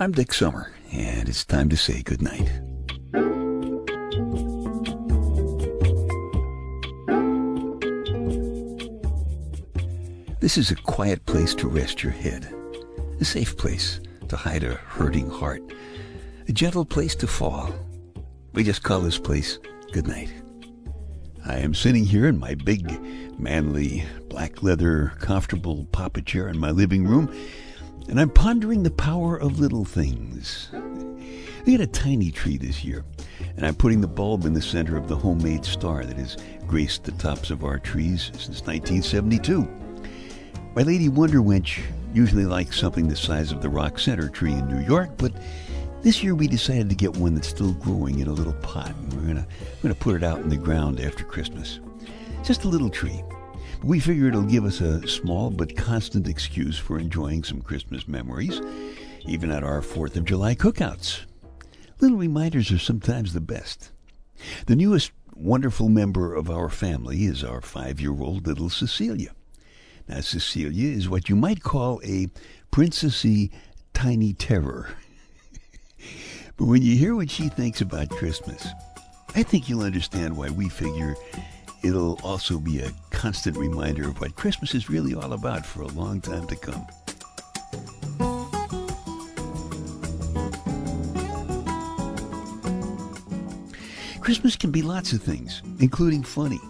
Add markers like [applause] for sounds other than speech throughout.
I'm Dick Summer, and it's time to say goodnight. This is a quiet place to rest your head, a safe place to hide a hurting heart, a gentle place to fall. We just call this place goodnight. I am sitting here in my big, manly, black leather, comfortable papa chair in my living room and I'm pondering the power of little things. We had a tiny tree this year, and I'm putting the bulb in the center of the homemade star that has graced the tops of our trees since 1972. My lady Wonder Wench usually likes something the size of the Rock Center tree in New York, but this year we decided to get one that's still growing in a little pot, and we're gonna we're gonna put it out in the ground after Christmas. Just a little tree, we figure it'll give us a small but constant excuse for enjoying some Christmas memories, even at our 4th of July cookouts. Little reminders are sometimes the best. The newest wonderful member of our family is our five year old little Cecilia. Now, Cecilia is what you might call a princessy tiny terror. [laughs] but when you hear what she thinks about Christmas, I think you'll understand why we figure it'll also be a constant reminder of what Christmas is really all about for a long time to come. Christmas can be lots of things, including funny.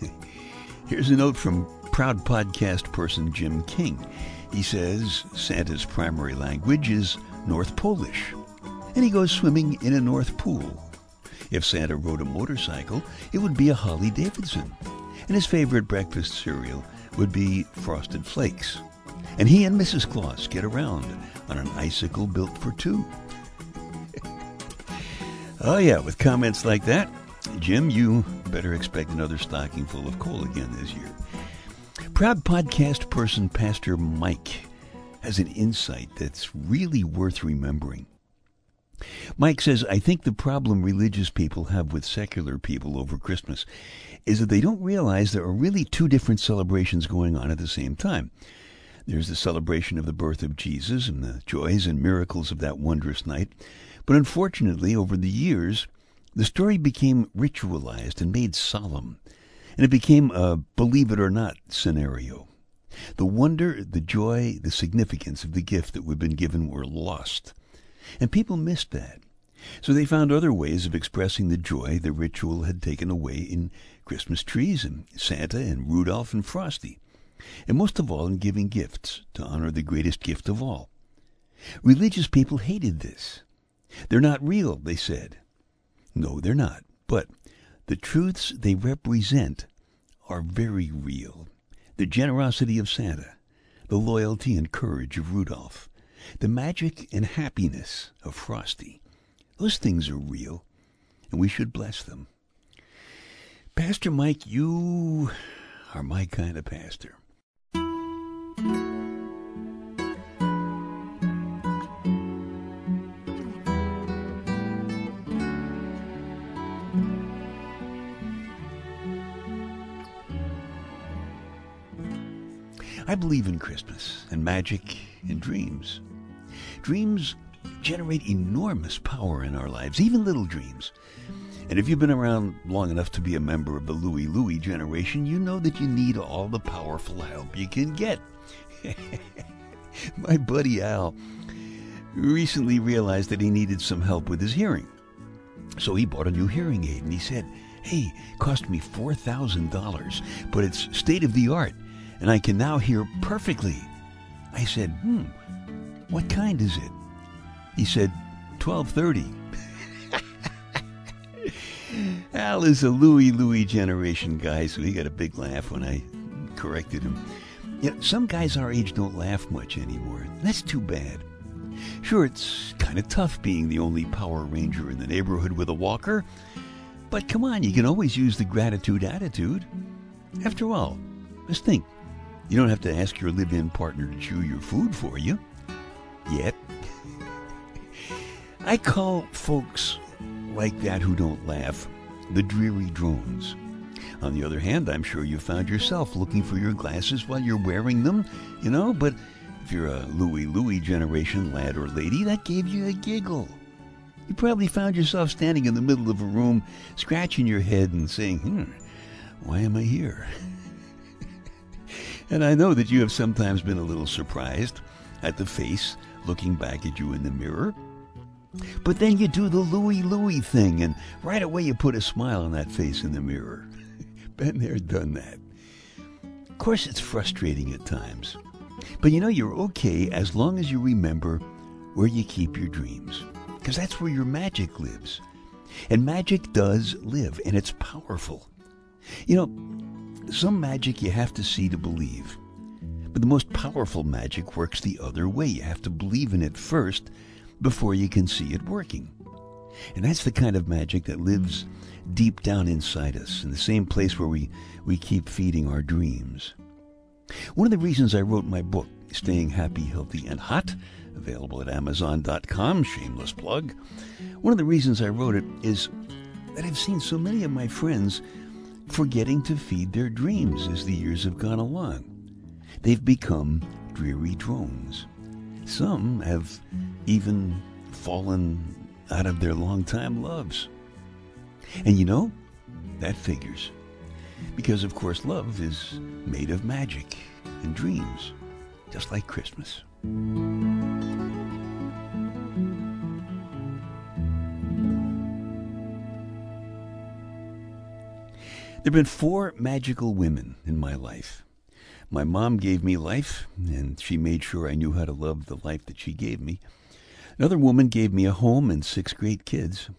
[laughs] Here's a note from proud podcast person Jim King. He says Santa's primary language is North Polish, and he goes swimming in a North Pool. If Santa rode a motorcycle, it would be a Harley Davidson. And his favorite breakfast cereal would be Frosted Flakes. And he and Mrs. Claus get around on an icicle built for two. [laughs] oh, yeah, with comments like that, Jim, you better expect another stocking full of coal again this year. Proud podcast person Pastor Mike has an insight that's really worth remembering. Mike says, I think the problem religious people have with secular people over Christmas is that they don't realize there are really two different celebrations going on at the same time. There's the celebration of the birth of Jesus and the joys and miracles of that wondrous night. But unfortunately, over the years, the story became ritualized and made solemn, and it became a believe it or not scenario. The wonder, the joy, the significance of the gift that we've been given were lost. And people missed that. So they found other ways of expressing the joy the ritual had taken away in Christmas trees and Santa and Rudolph and Frosty, and most of all in giving gifts to honor the greatest gift of all. Religious people hated this. They're not real, they said. No, they're not. But the truths they represent are very real. The generosity of Santa, the loyalty and courage of Rudolph, the magic and happiness of Frosty. Those things are real, and we should bless them. Pastor Mike, you are my kind of pastor. I believe in Christmas and magic and dreams. Dreams generate enormous power in our lives, even little dreams. And if you've been around long enough to be a member of the Louie Louie generation, you know that you need all the powerful help you can get. [laughs] My buddy Al recently realized that he needed some help with his hearing. So he bought a new hearing aid and he said, Hey, cost me $4,000, but it's state of the art and I can now hear perfectly. I said, Hmm, what kind is it? He said, 1230. [laughs] Al is a Louie Louie generation guy, so he got a big laugh when I corrected him. You know, some guys our age don't laugh much anymore. That's too bad. Sure, it's kind of tough being the only Power Ranger in the neighborhood with a walker, but come on, you can always use the gratitude attitude. After all, just think you don't have to ask your live in partner to chew your food for you yet. I call folks like that who don't laugh the dreary drones. On the other hand, I'm sure you found yourself looking for your glasses while you're wearing them, you know, but If you're a Louie Louie generation lad or lady, that gave you a giggle. You probably found yourself standing in the middle of a room, scratching your head and saying, hmm, why am I here? [laughs] and I know that you have sometimes been a little surprised at the face looking back at you in the mirror. But then you do the Louie Louie thing, and right away you put a smile on that face in the mirror. [laughs] Been there, done that. Of course, it's frustrating at times. But you know, you're okay as long as you remember where you keep your dreams. Because that's where your magic lives. And magic does live, and it's powerful. You know, some magic you have to see to believe. But the most powerful magic works the other way. You have to believe in it first before you can see it working. And that's the kind of magic that lives deep down inside us, in the same place where we, we keep feeding our dreams. One of the reasons I wrote my book, Staying Happy, Healthy, and Hot, available at Amazon.com, shameless plug, one of the reasons I wrote it is that I've seen so many of my friends forgetting to feed their dreams as the years have gone along. They've become dreary drones. Some have even fallen out of their longtime loves. And you know, that figures. Because, of course, love is made of magic and dreams, just like Christmas. There have been four magical women in my life. My mom gave me life, and she made sure I knew how to love the life that she gave me. Another woman gave me a home and six great kids.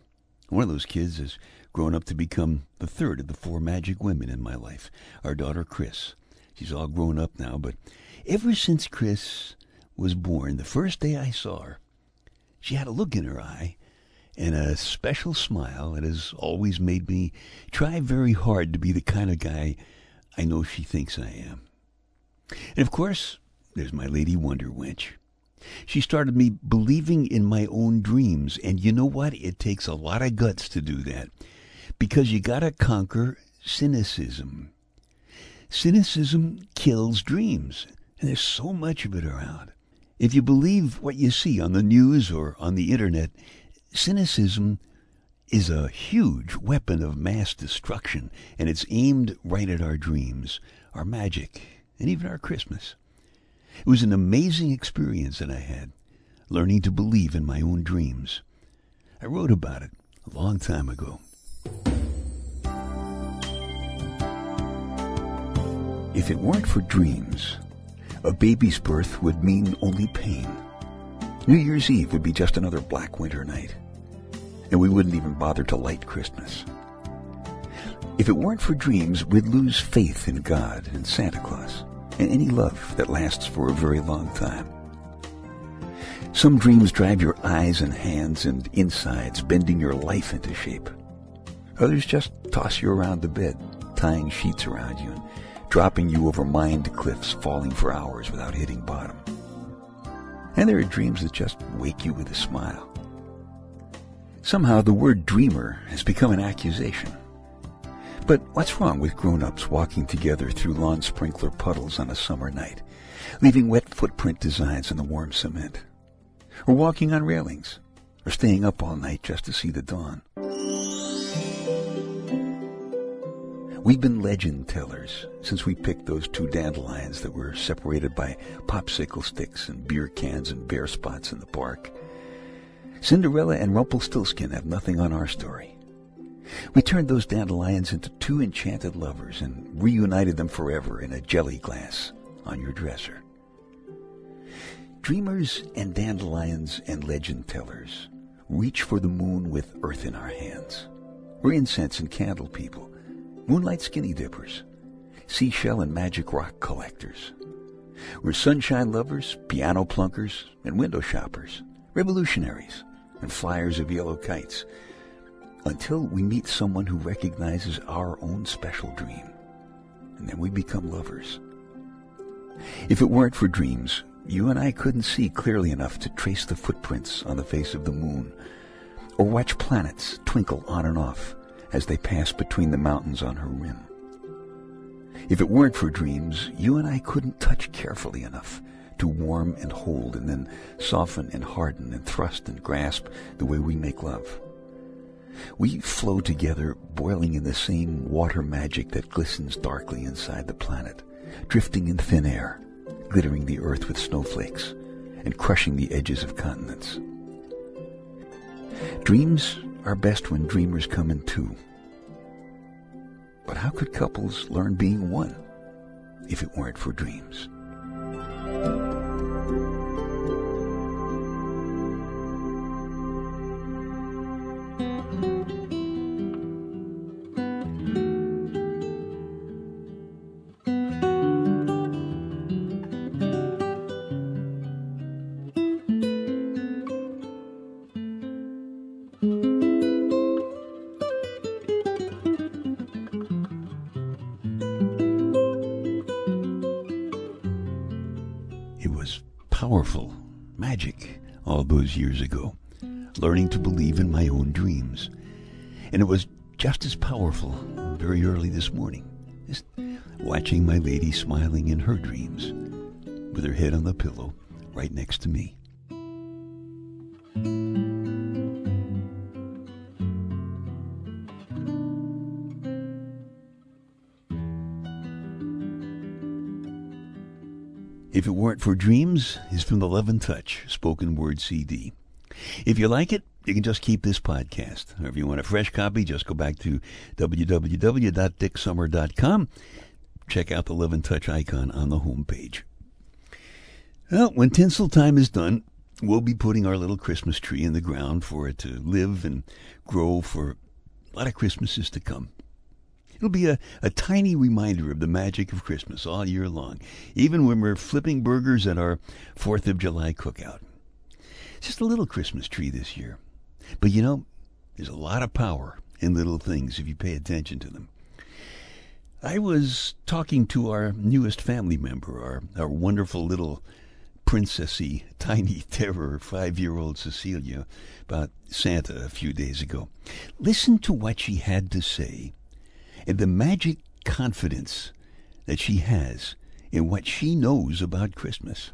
One of those kids has grown up to become the third of the four magic women in my life, our daughter Chris. She's all grown up now, but ever since Chris was born, the first day I saw her, she had a look in her eye and a special smile that has always made me try very hard to be the kind of guy I know she thinks I am. And of course, there's my Lady Wonder Wench. She started me believing in my own dreams, and you know what? It takes a lot of guts to do that because you gotta conquer cynicism. Cynicism kills dreams, and there's so much of it around. If you believe what you see on the news or on the internet, Cynicism is a huge weapon of mass destruction, and it's aimed right at our dreams, our magic, and even our Christmas. It was an amazing experience that I had, learning to believe in my own dreams. I wrote about it a long time ago. If it weren't for dreams, a baby's birth would mean only pain. New Year's Eve would be just another black winter night and we wouldn't even bother to light Christmas. If it weren't for dreams, we'd lose faith in God and Santa Claus and any love that lasts for a very long time. Some dreams drive your eyes and hands and insides, bending your life into shape. Others just toss you around the bed, tying sheets around you and dropping you over mined cliffs, falling for hours without hitting bottom. And there are dreams that just wake you with a smile. Somehow the word dreamer has become an accusation. But what's wrong with grown-ups walking together through lawn sprinkler puddles on a summer night, leaving wet footprint designs in the warm cement? Or walking on railings? Or staying up all night just to see the dawn? We've been legend tellers since we picked those two dandelions that were separated by popsicle sticks and beer cans and bare spots in the park. Cinderella and Rumpelstiltskin have nothing on our story. We turned those dandelions into two enchanted lovers and reunited them forever in a jelly glass on your dresser. Dreamers and dandelions and legend tellers reach for the moon with earth in our hands. We're incense and candle people, moonlight skinny dippers, seashell and magic rock collectors. We're sunshine lovers, piano plunkers, and window shoppers, revolutionaries, and flyers of yellow kites until we meet someone who recognizes our own special dream. And then we become lovers. If it weren't for dreams, you and I couldn't see clearly enough to trace the footprints on the face of the moon or watch planets twinkle on and off as they pass between the mountains on her rim. If it weren't for dreams, you and I couldn't touch carefully enough to warm and hold and then soften and harden and thrust and grasp the way we make love. We flow together, boiling in the same water magic that glistens darkly inside the planet, drifting in thin air, glittering the earth with snowflakes, and crushing the edges of continents. Dreams are best when dreamers come in two. But how could couples learn being one if it weren't for dreams? Powerful magic all those years ago, learning to believe in my own dreams. And it was just as powerful very early this morning, just watching my lady smiling in her dreams with her head on the pillow right next to me. If It Weren't for Dreams is from the Love and Touch spoken word CD. If you like it, you can just keep this podcast. Or if you want a fresh copy, just go back to www.dicksummer.com. Check out the Love and Touch icon on the homepage. Well, when tinsel time is done, we'll be putting our little Christmas tree in the ground for it to live and grow for a lot of Christmases to come. It'll be a, a tiny reminder of the magic of Christmas all year long, even when we're flipping burgers at our 4th of July cookout. It's just a little Christmas tree this year. But you know, there's a lot of power in little things if you pay attention to them. I was talking to our newest family member, our, our wonderful little princessy, [laughs] tiny terror, five year old Cecilia, about Santa a few days ago. Listen to what she had to say and the magic confidence that she has in what she knows about Christmas.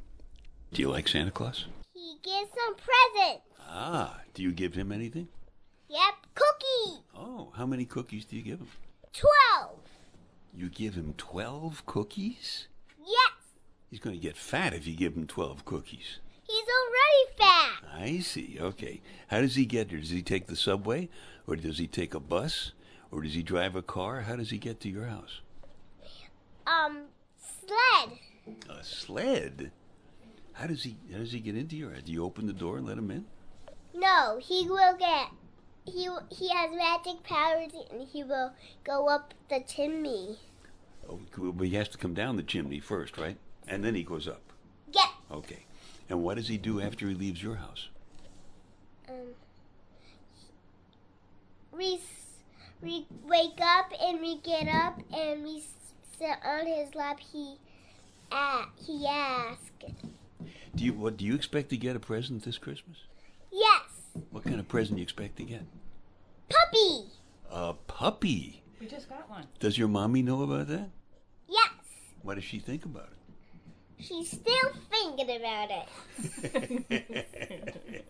Do you like Santa Claus? He gives some presents. Ah, do you give him anything? Yep, cookies. Oh, how many cookies do you give him? Twelve. You give him 12 cookies? Yes, He's going to get fat if you give him 12 cookies. he's already fat. I see. Okay. How does he get there? Does he take the subway? Or does he take a bus? Or does he drive a car? How does he get to your house? Um, sled. A sled? How does he how does he get into your house? Do you open the door and let him in? No, he will get. He he has magic powers and he will go up the chimney. Oh, but he has to come down the chimney first, right? And then he goes up. Yes. Okay. And what does he do after he leaves your house? Um. We s- we wake up and we get up and we sit on his lap. He, uh, he asked. Do you what do you expect to get a present this Christmas? Yes, What kind of present do you expect to get? puppy. A puppy. We just got one. Does your mommy know about that? Yes. What does she think about it? She's still thinking about it. it?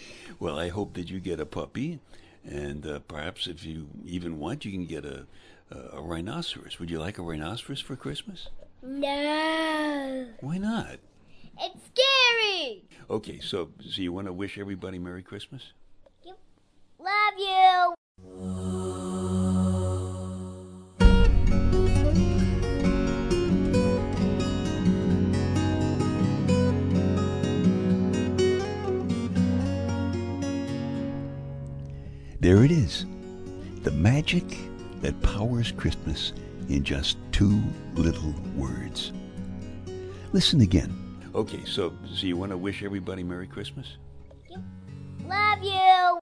[laughs] well, I hope that you get a puppy, and uh, perhaps if you even want, you can get a, a a rhinoceros. Would you like a rhinoceros for Christmas? No. Why not? It's scary. Okay, so so you want to wish everybody Merry Christmas? There it is. The magic that powers Christmas in just two little words. Listen again. Okay, so so you want to wish everybody Merry Christmas? Love you.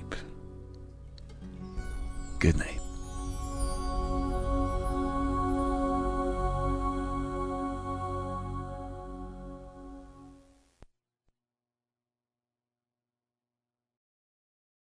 Good night.